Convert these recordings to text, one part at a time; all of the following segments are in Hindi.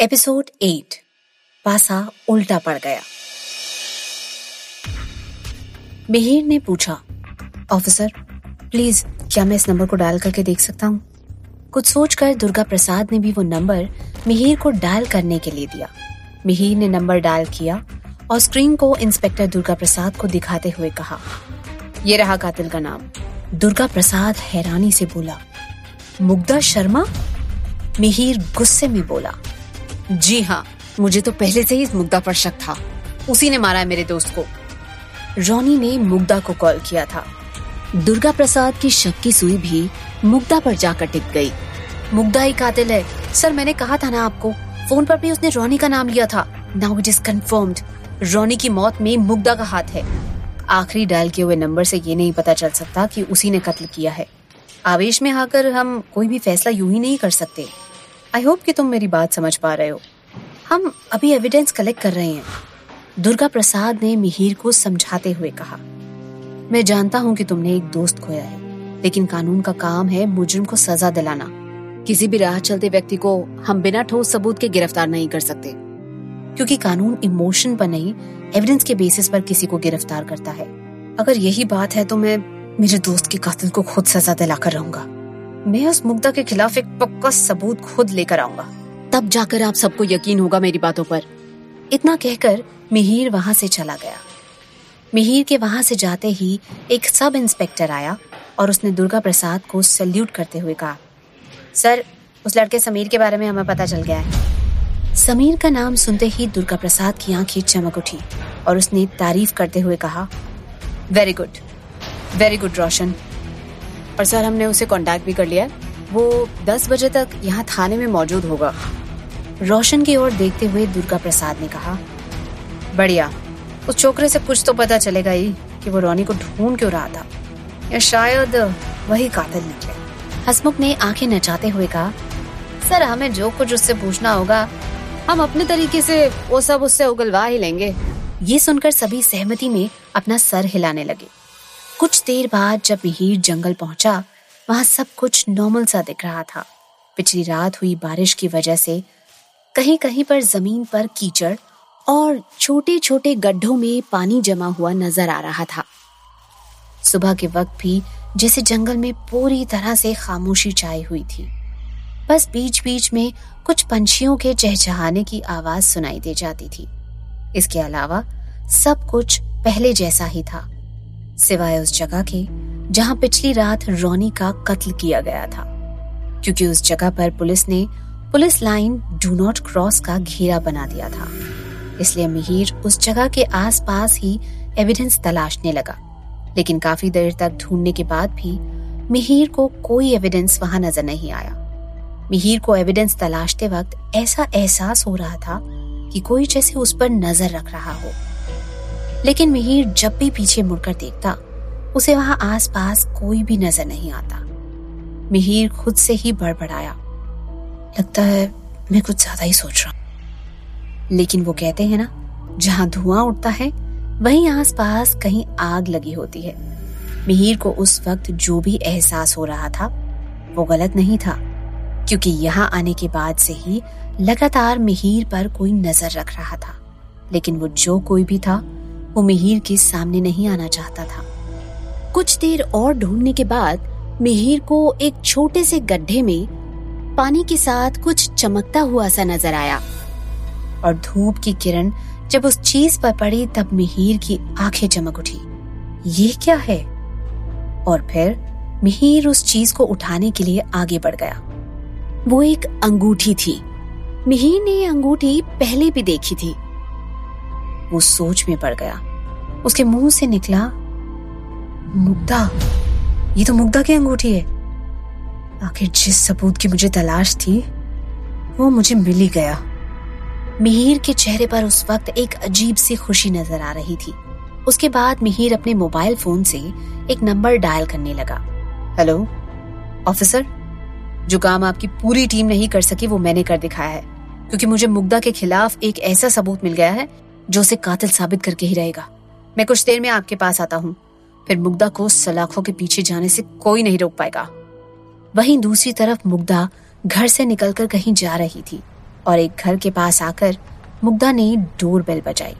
Episode eight. पासा उल्टा पड़ गया। मिहिर ने पूछा, ऑफिसर, प्लीज़, क्या मैं इस नंबर को डायल करके देख सकता हूँ? कुछ सोचकर दुर्गा प्रसाद ने भी वो नंबर मिहिर को डायल करने के लिए दिया। मिहिर ने नंबर डायल किया और स्क्रीन को इंस्पेक्टर दुर्गा प्रसाद को दिखाते हुए कहा, ये रहा कातिल का नाम। दुर्गा प्रसाद हैरानी से बोला, मुग्धा शर्मा? मिहिर गुस्से में बोला जी हाँ मुझे तो पहले से ही इस मुग्धा पर शक था। उसी ने मारा है मेरे दोस्त को। रॉनी ने मुग्धा को कॉल किया था। दुर्गा प्रसाद की शक की सुई भी मुग्धा पर जाकर टिक गई। मुग्धा ही कातिल है। सर, मैंने कहा था ना आपको, फ़ोन पर भी उसने रोनी का नाम लिया था। Now it is confirmed Ronnie की मौत में मुग्धा का हाथ है। आखिरी डायल किए हुए नंबर से ये नहीं पता चल सकता कि उसी ने कत्ल किया है। आवेश में आकर हम कोई भी फैसला यूँ ही नहीं कर सकते। आई होप कि तुम मेरी बात समझ पा रहे हो। हम अभी एविडेंस कलेक्ट कर रहे हैं। दुर्गा प्रसाद ने मिहिर को समझाते हुए कहा। मैं जानता हूँ कि तुमने एक दोस्त खोया है, लेकिन कानून का काम है मुजरिम को सजा दिलाना। किसी भी राह चलते व्यक्ति को हम बिना ठोस सबूत के गिरफ़्तार नहीं कर सकते। क्योंकि कानून इमोशन पर नहीं एविडेंस के बेसिस पर किसी को गिरफ़्तार करता है। अगर यही बात है तो मैं मेरे दोस्त के कातिल को खुद सजा दिलाकर रहूँगा। मैं उस मुग्धा के खिलाफ एक पक्का सबूत खुद लेकर आऊँगा। तब जाकर आप सबको यकीन होगा मेरी बातों पर। इतना कहकर मिहिर वहाँ से चला गया। मिहिर के वहाँ से जाते ही एक सब इंस्पेक्टर आया और उसने दुर्गा प्रसाद को सल्यूट करते हुए कहा सर उस लड़के समीर के बारे में हमें पता चल गया है। समीर का नाम सुनते ही दुर्गा प्रसाद की आँखें चमक उठी और उसने तारीफ़ करते हुए कहा very good very good Roshan. और सर हमने उसे कांटेक्ट भी कर लिया वो दस बजे तक यहाँ थाने में मौजूद होगा। रोशन की ओर देखते हुए दुर्गा प्रसाद ने कहा, बढ़िया। उस छोकरे से कुछ तो पता चलेगा ही कि वो रोनी को ढूंढ क्यों रहा था। या शायद वही कातिल निकले। हसमुख ने आँखें नचाते हुए कहा, सर, हमें जो कुछ उससे पूछना होगा, हम अपने तरीके से वो सब उससे उगलवा ही लेंगे। ये सुनकर सभी सहमति में अपना सर हिलाने लगे। कुछ देर बाद जब मिहिर जंगल पहुँचा, वहाँ सब कुछ नॉर्मल सा दिख रहा था। पिछली रात हुई बारिश की वजह से कहीं कहीं पर ज़मीन पर कीचड़ और छोटे छोटे गड्ढों में पानी जमा हुआ नज़र आ रहा था। सुबह के वक्त भी जैसे जंगल में पूरी तरह से खामोशी छाई हुई थी। बस बीच बीच में कुछ पंछियों के चहचहाने की आवाज़ सुनाई दे जाती थी। इसके अलावा सब कुछ पहले जैसा ही था। सिवाय उस जगह के, जहाँ पिछली रात रोनी का कत्ल किया गया था। क्योंकि उस जगह पर पुलिस ने, police line do not cross का घेरा बना दिया था। इसलिए मिहिर उस जगह के आसपास ही एविडेंस तलाशने लगा। लेकिन काफ़ी देर तक ढूँढने के बाद भी मिहिर को कोई एविडेंस वहाँ नज़र नहीं आया। मिहिर को एविडेंस तलाशते वक्त ऐसा एहसास हो रहा था कि कोई जैसे उस पर नज़र रख रहा हो। लेकिन मिहिर जब भी पीछे मुड़कर देखता, उसे वहाँ आसपास कोई भी नज़र नहीं आता। मिहिर खुद से ही बड़बड़ाया लगता है मैं कुछ ज़्यादा ही सोच रहा लेकिन वो कहते हैं ना, जहाँ धुआँ उठता है, वहीं आसपास कहीं आग लगी होती है। मिहिर को उस वक्त जो भी एहसास हो रहा था, वो गलत नहीं था। क्योंकि यहाँ आने के बाद से ही लगातार मिहिर पर कोई नज़र रख रहा था। लेकिन वो जो कोई भी था वो मिहिर के सामने नहीं आना चाहता था। कुछ देर और ढूँढने के बाद मिहिर को एक छोटे से गड्ढे में पानी के साथ कुछ चमकता हुआ सा नज़र आया। और धूप की किरण जब उस चीज़ पर पड़ी तब मिहिर की आँखें चमक उठी। ये क्या है? और फिर मिहिर उस चीज़ को उठाने के लिए आगे बढ़ गया। वो एक अंगूठी थी। मिहिर ने अंगूठी पहले भी देखी थी। वो सोच में पड़ गया। उसके मुँह से निकला, मुग्धा। ये तो मुग्धा की अंगूठी है। आखिर जिस सबूत की मुझे तलाश थी, वो मुझे मिल ही गया। मिहिर के चेहरे पर उस वक्त एक अजीब सी खुशी नज़र आ रही थी। उसके बाद मिहिर अपने मोबाइल फ़ोन से एक नंबर डायल करने लगा। हेलो, ऑफिसर, जो काम आपकी पूरी टीम नहीं कर सकी वो मैंने कर दिखाया है, क्योंकि मुझे मुग्धा के खिलाफ एक ऐसा सबूत मिल गया है जो उसे कातिल साबित करके ही रहेगा। मैं कुछ देर में आपके पास आता हूँ। फिर मुग्धा को सलाखों के पीछे जाने से कोई नहीं रोक पाएगा। वहीं दूसरी तरफ़ मुग्धा घर से निकलकर कहीं जा रही थी और एक घर के पास आकर मुग्धा ने डोर बेल बजाई।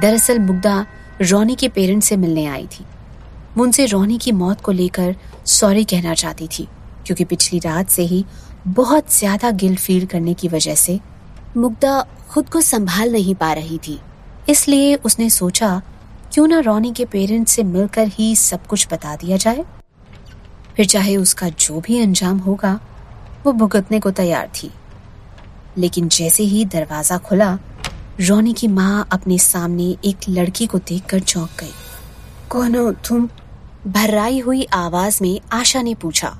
दरअसल मुग्धा रोनी के पेरेंट्स से मिलने आई थी। उनसे रोनी की मौत को लेकर सॉरी कहना चाहती थी, क्योंकि पिछली रात से ही बहुत ज़्यादा गिल्ट फील करने की वजह से मुग्धा खुद को संभाल नहीं पा रही थी। इसलिए उसने सोचा क्यों ना रोनी के पेरेंट्स से मिलकर ही सब कुछ बता दिया जाए। फिर चाहे उसका जो भी अंजाम होगा वो भुगतने को तैयार थी। लेकिन जैसे ही दरवाज़ा खुला रोनी की माँ अपने सामने एक लड़की को देखकर चौंक गई। कौन हो तुम? भर्राई हुई आवाज़ में आशा ने पूछा।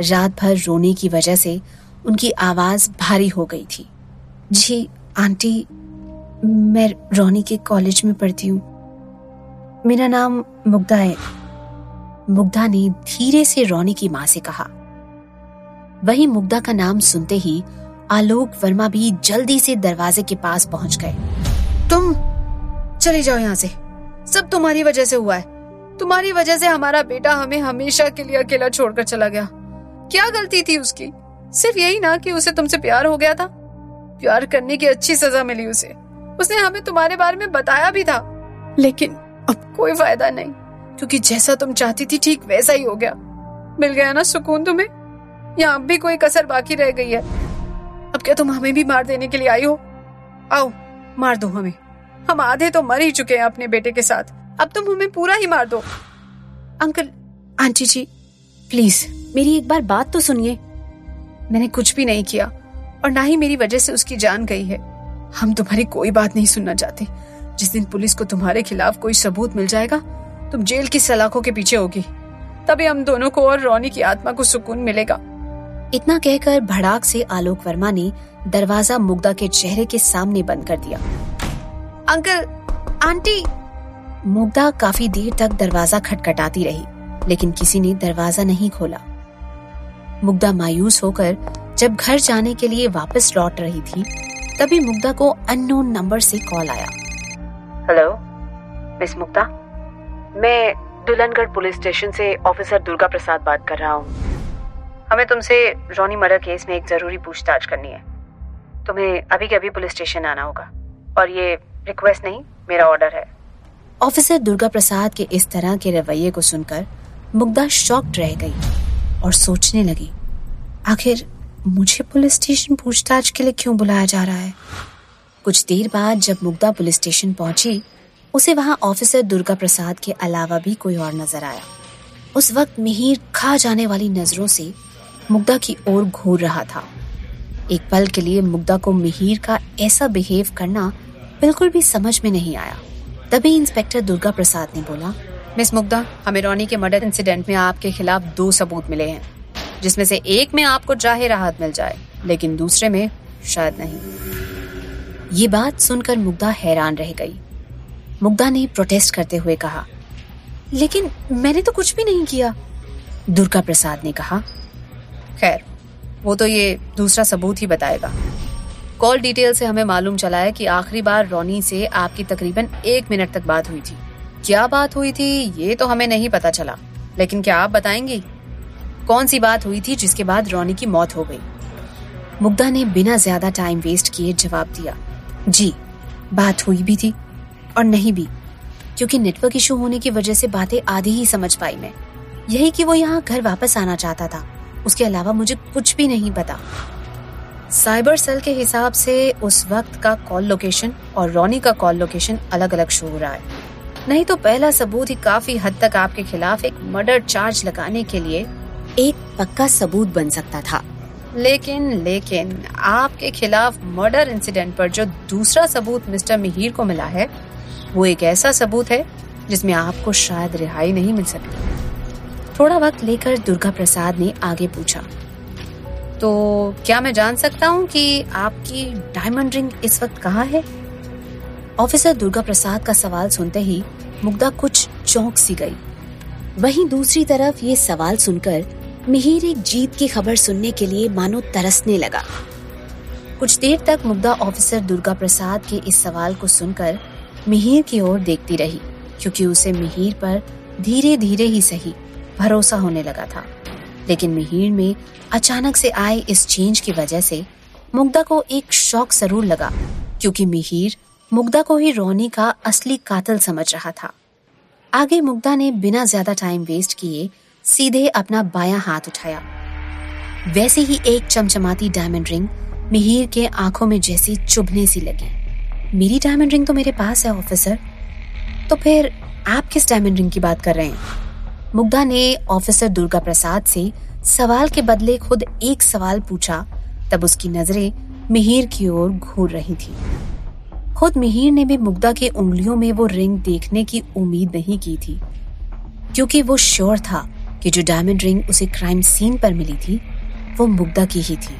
रात भर रोने की वजह से उनकी आवाज़ भारी हो गई थी। जी, आंटी, मैं रोनी के कॉलेज में पढ़ती हूँ। मेरा नाम मुग्धा है। मुग्धा ने धीरे से रोनी की माँ से कहा। वही मुग्धा का नाम सुनते ही आलोक वर्मा भी जल्दी से दरवाजे के पास पहुँच गए। तुम चले जाओ यहाँ से। सब तुम्हारी वजह से हुआ है। तुम्हारी वजह से हमारा बेटा हमें हमेशा के लिए अकेला छोड़कर चला गया। क्या गलती थी उसकी? सिर्फ़ यही ना कि उसे तुमसे प्यार हो गया था? प्यार करने की अच्छी सजा मिली उसे। उसने हमें तुम्हारे बारे में बताया भी था। लेकिन अब कोई फ़ायदा नहीं, क्योंकि जैसा तुम चाहती थी ठीक वैसा ही हो गया। मिल गया ना सुकून तुम्हें? यहाँ भी कोई कसर बाकी रह गई है। अब क्या तुम हमें भी मार देने के लिए आई हो? आओ, मार दो हमें। हम आधे तो मर ही चुके हैं अपने बेटे के साथ। अब तुम हमें पूरा ही मार दो। अंकल, आंटी जी, प्लीज़, मेरी एक बार बात तो सुनिए। मैंने कुछ भी नहीं किया। और ना ही मेरी वजह से उसकी जान गई है। हम तुम्हारी कोई बात नहीं सुनना चाहते। जिस दिन पुलिस को तुम्हारे खिलाफ कोई सबूत मिल जाएगा तुम जेल की सलाखों के पीछे होगी। तभी हम दोनों को और रोनी की आत्मा को सुकून मिलेगा। इतना कहकर भड़ाक से आलोक वर्मा ने दरवाज़ा मुग्धा के चेहरे के सामने बंद कर दिया। Uncle aunty! मुग्धा काफ़ी देर तक दरवाज़ा खटखटाती रही लेकिन किसी ने दरवाज़ा नहीं खोला। मुग्धा मायूस होकर जब घर जाने के लिए वापस लौट रही थी तभी मुग्धा को अननोन नंबर से कॉल आया। Hello miss Mugdha? मैं दुल्हनगढ़ पुलिस स्टेशन से ऑफिसर दुर्गा प्रसाद बात कर रहा हूँ। हमें तुमसे रोनी मर्डर केस में एक ज़रूरी पूछताछ करनी है। तुम्हें अभी के अभी पुलिस स्टेशन आना होगा। और ये रिक्वेस्ट नहीं मेरा ऑर्डर है। ऑफिसर दुर्गा प्रसाद के इस तरह के रवैये को सुनकर मुग्धा शॉक्ड रह गई और सोचने लगी आखिर मुझे पुलिस स्टेशन पूछताछ के लिए क्यों बुलाया जा रहा है? कुछ देर बाद जब मुग्धा पुलिस स्टेशन पहुँची, उसे वहाँ ऑफिसर दुर्गा प्रसाद के अलावा भी कोई और नज़र आया। उस वक्त मिहिर खा जाने वाली नज़रों से मुग्धा की ओर घूर रहा था। एक पल के लिए मुग्धा को मिहिर का ऐसा बिहेव करना बिल्कुल भी समझ में नहीं आया। तभी इंस्पेक्टर दुर्गा प्रसाद ने बोला, मिस मुग्धा, हमें रोनी के मर्डर इंसिडेंट में आपके खिलाफ दो सबूत मिले हैं। जिसमें से एक में आपको चाहे राहत मिल जाए, लेकिन दूसरे में शायद नहीं। ये बात सुनकर मुग्धा हैरान रह गई। मुग्धा ने प्रोटेस्ट करते हुए कहा, लेकिन मैंने तो कुछ भी नहीं किया। दुर्गा प्रसाद ने कहा, खैर, वो तो ये दूसरा सबूत ही बताएगा। कॉल डिटेल से हमें मालूम चला है कि आखिरी बार रोनी से आपकी तकरीबन एक मिनट तक बात हुई थी। क्या बात हुई थी, ये तो हमें नहीं पता चला। लेकिन क्या आप बताएँगी? कौन सी बात हुई थी जिसके बाद रोनी की मौत हो गई? मुग्धा ने बिना ज़्यादा टाइम वेस्ट किए जवाब दिया, जी, बात हुई भी थी और नहीं भी, क्योंकि नेटवर्क इशू होने की वजह से बातें आधी ही समझ पाई मैं। यही कि वो यहाँ घर वापस आना चाहता था। उसके अलावा मुझे कुछ भी नहीं पता। साइबर सेल के हिसाब से उस वक्त का कॉल लोकेशन और रोनी का कॉल लोकेशन अलग अलग शो हो रहा है। नहीं तो पहला सबूत ही काफ़ी हद तक आपके खिलाफ एक मर्डर चार्ज लगाने के लिए एक पक्का सबूत बन सकता था। लेकिन लेकिन, आपके खिलाफ मर्डर इंसिडेंट पर जो दूसरा सबूत मिस्टर मिहिर को मिला है, वो एक ऐसा सबूत है जिसमें आपको शायद रिहाई नहीं मिल सकती थोड़ा वक्त लेकर दुर्गा प्रसाद ने आगे पूछा तो क्या मैं जान सकता हूँ कि आपकी डायमंड रिंग इस वक्त कहाँ है? ऑफिसर दुर्गा प्रसाद का सवाल सुनते ही मुग्धा कुछ चौंक सी गई। वहीं दूसरी तरफ़ ये सवाल सुनकर मिहिर एक जीत की खबर सुनने के लिए मानो तरसने लगा। कुछ देर तक मुग्धा ऑफिसर दुर्गा प्रसाद के इस सवाल को सुनकर मिहिर की ओर देखती रही, क्योंकि उसे मिहिर पर धीरे धीरे ही सही भरोसा होने लगा था। लेकिन मिहिर में अचानक से आए इस चेंज की वजह से मुग्धा को एक शौक ज़रूर लगा, क्योंकि मिहिर मुग्धा को ही रोनी का असली कातल समझ रहा था। आगे मुग्धा ने बिना ज़्यादा टाइम वेस्ट किए सीधे अपना बाया हाथ उठाया। वैसे ही एक चमचमाती डायमंड रिंग मिहिर के आँखों में जैसी चुभने सी लगी। मेरी डायमंड रिंग तो मेरे पास है ऑफिसर तो फिर आप किस डायमंड रिंग की बात कर रहे हैं? मुग्धा ने ऑफिसर दुर्गा प्रसाद से सवाल के बदले खुद एक सवाल पूछा, तब उसकी नज़रें मिहिर की ओर घूर रही थी। खुद मिहिर ने भी मुग्धा के उंगलियों में वो रिंग देखने की उम्मीद नहीं की थी, क्योंकि वो श्योर था कि जो डायमंड रिंग उसे क्राइम सीन पर मिली थी, वो मुग्धा की ही थी।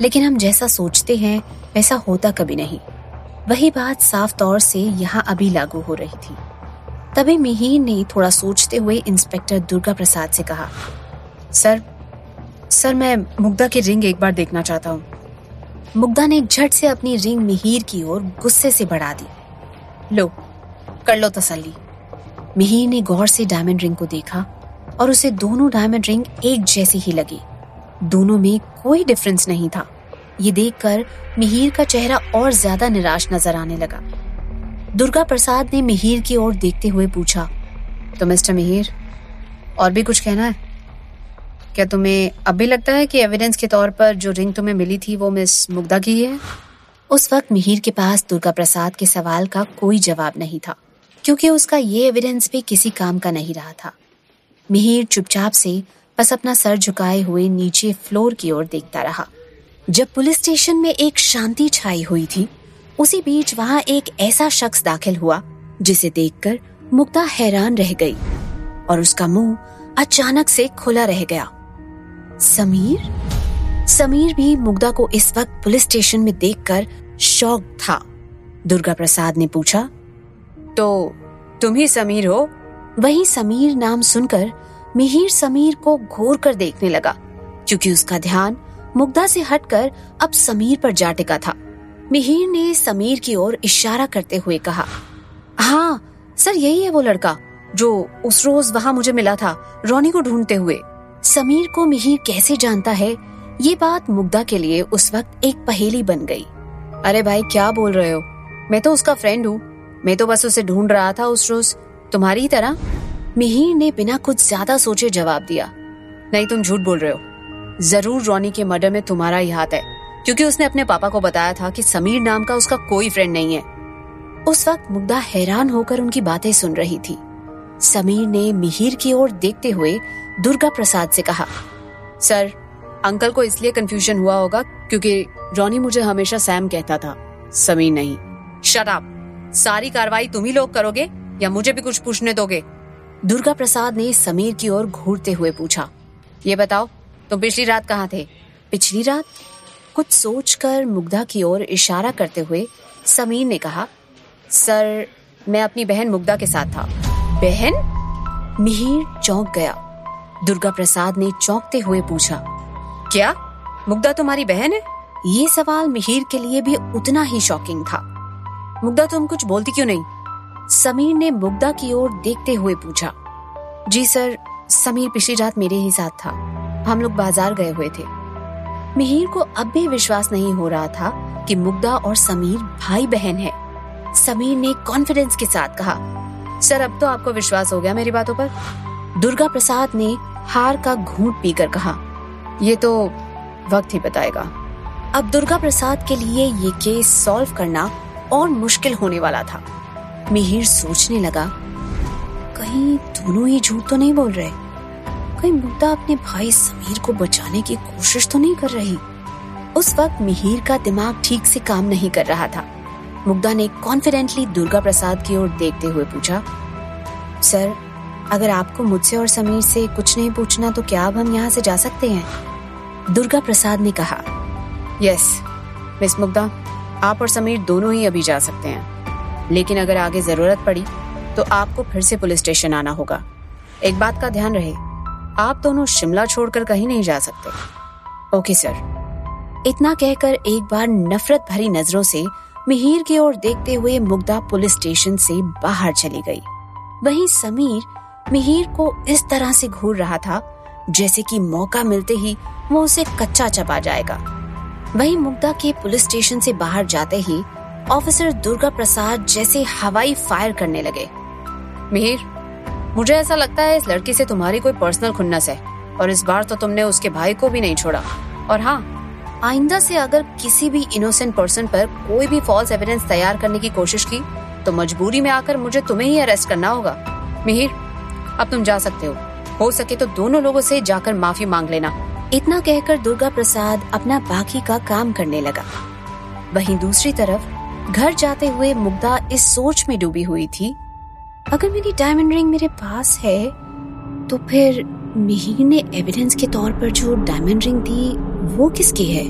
लेकिन हम जैसा सोचते हैं, वैसा होता कभी नहीं। वही बात साफ़ तौर से यहाँ अभी लागू हो रही थी। तभी मिहिर ने थोड़ा सोचते हुए इंस्पेक्टर दुर्गा प्रसाद से कहा, सर सर, मैं मुग्धा की रिंग एक बार देखना चाहता हूँ। मुग्धा ने झट से अपनी रिंग मिहिर की ओर गुस्से से बढ़ा दी। लो, कर लो तसल्ली। मिहिर ने गौर से डायमंड रिंग को देखा और उसे दोनों डायमंड रिंग एक जैसी ही लगी। दोनों में कोई डिफरेंस नहीं था। ये देखकर मिहिर का चेहरा और ज़्यादा निराश नज़र आने लगा। दुर्गा प्रसाद ने मिहिर की ओर देखते हुए पूछा तो मिस्टर मिहिर, और भी कुछ कहना है? क्या तुम्हें अब भी लगता है कि एविडेंस के तौर पर जो रिंग तुम्हें मिली थी वो मिस मुग्धा की है उस वक्त मिहिर के पास दुर्गा प्रसाद के सवाल का कोई जवाब नहीं था, क्योंकि उसका ये एविडेंस भी किसी काम का नहीं रहा था। मिहिर चुपचाप से बस अपना सर झुकाए हुए नीचे फ्लोर की ओर देखता रहा। जब पुलिस स्टेशन में एक शांति छाई हुई थी, उसी बीच वहाँ एक ऐसा शख्स दाखिल हुआ, जिसे देखकर मुक्ता हैरान रह गई और उसका मुँह अचानक से खुला रह गया। समीर? समीर भी मुग्धा को इस वक्त पुलिस स्टेशन में देखकर शौक था। दुर्गा प्रसाद ने पूछा तो तुम ही समीर हो? वही समीर नाम सुनकर मिहिर समीर को घोर कर देखने लगा, क्योंकि उसका ध्यान मुग्धा से हटकर अब समीर पर जा टिका था। मिहिर ने समीर की ओर इशारा करते हुए कहा हाँ सर, यही है वो लड़का, जो उस रोज वहाँ मुझे मिला था, रोनी को ढूंढते हुए। समीर को मिहिर कैसे जानता है, ये बात मुग्धा के लिए उस वक्त एक पहेली बन गई। अरे भाई, क्या बोल रहे हो? मैं तो उसका फ्रेंड हूँ। मैं तो बस उसे ढूंढ रहा था उस रोज। तुम्हारी तरह मिहिर ने बिना कुछ ज़्यादा सोचे जवाब दिया। नहीं, तुम झूठ बोल रहे हो। ज़रूर रोनी के मर्डर में तुम्हारा ही हाथ है, क्योंकि उसने अपने पापा को बताया था कि समीर नाम का उसका कोई फ्रेंड नहीं है। उस वक्त मुग्धा हैरान होकर उनकी बातें सुन रही थी। समीर ने मिहिर की ओर देखते हुए दुर्गा प्रसाद से कहा, सर, अंकल को इसलिए कंफ्यूजन हुआ होगा क्योंकि रोनी मुझे हमेशा सैम कहता था। समीर नहीं। शराब सारी कार्रवाई तुम ही लोग करोगे? या मुझे भी कुछ पूछने दोगे? दुर्गा प्रसाद ने समीर की ओर घूरते हुए पूछा ये बताओ तुम पिछली रात कहाँ थे? पिछली रात? कुछ सोचकर मुग्धा की ओर इशारा करते हुए समीर ने कहा सर मैं अपनी बहन मुग्धा के साथ था। बहन? मिहिर चौंक गया। दुर्गा प्रसाद ने चौंकते हुए पूछा क्या? मुग्धा तुम्हारी बहन है? ये सवाल मिहिर के लिए भी उतना ही शॉकिंग था। मुग्धा तुम कुछ बोलती क्यों नहीं? समीर ने मुग्धा की ओर देखते हुए पूछा, जी सर, समीर पिछली रात मेरे ही साथ था। हम लोग बाज़ार गए हुए थे। मिहिर को अब भी विश्वास नहीं हो रहा था कि मुग्धा और समीर भाई बहन है। समीर ने कॉन्फिडेंस के साथ कहा, सर, अब तो आपको विश्वास हो गया मेरी बातों पर? दुर्गा प्रसाद ने हार का घूंट पीकर कहा, ये तो वक्त ही बताएगा। अब दुर्गा प्रसाद के लिए ये केस सॉल्व करना और मुश्किल होने वाला था। मिहिर सोचने लगा, कहीं दोनों ही झूठ तो नहीं बोल रहे? कहीं मुद्दा अपने भाई समीर को बचाने की कोशिश तो नहीं कर रही? उस वक्त मिहिर का दिमाग ठीक से काम नहीं कर रहा था। मुग्धा ने कॉन्फिडेंटली दुर्गा प्रसाद की ओर देखते हुए पूछा, सर, अगर आपको मुझसे और समीर से कुछ नहीं पूछना तो क्या अब हम यहाँ से जा सकते हैं? दुर्गा प्रसाद ने कहा यस मिस मुग्धा, आप और समीर दोनों ही अभी जा सकते हैं। लेकिन अगर आगे ज़रूरत पड़ी तो आपको फिर से पुलिस स्टेशन आना होगा। एक बात का ध्यान रहे, आप दोनों शिमला छोड़कर कहीं नहीं जा सकते। Okay, sir. इतना कहकर एक बार नफरत भरी नज़रों से मिहिर की ओर देखते हुए मुग्धा पुलिस स्टेशन से बाहर चली गई। वहीं समीर मिहिर को इस तरह से घूर रहा था, जैसे कि मौका मिलते ही वो उसे कच्चा चबा जाएगा। वहीं मुग्धा के पुलिस स्टेशन से बाहर जाते ही ऑफिसर दुर्गा प्रसाद जैसे हवाई फायर करने लगे। मिहिर मुझे ऐसा लगता है इस लड़की से तुम्हारी कोई पर्सनल खुन्नस है, और इस बार तो तुमने उसके भाई को भी नहीं छोड़ा। और हाँ आइंदा से अगर किसी भी इनोसेंट पर्सन पर कोई भी फॉल्स एविडेंस तैयार करने की कोशिश की तो मजबूरी में आकर मुझे तुम्हें ही अरेस्ट करना होगा। मिहिर अब तुम जा सकते हो। हो सके तो दोनों लोगों से जाकर माफ़ी मांग लेना। इतना कहकर दुर्गा प्रसाद अपना बाकी का काम करने लगा। वहीं दूसरी तरफ़ घर जाते हुए मुग्धा इस सोच में डूबी हुई थी, अगर मेरी डायमंड रिंग मेरे पास है तो फिर मिहिर ने एविडेंस के तौर पर जो डायमंड रिंग दी, वो किसकी है?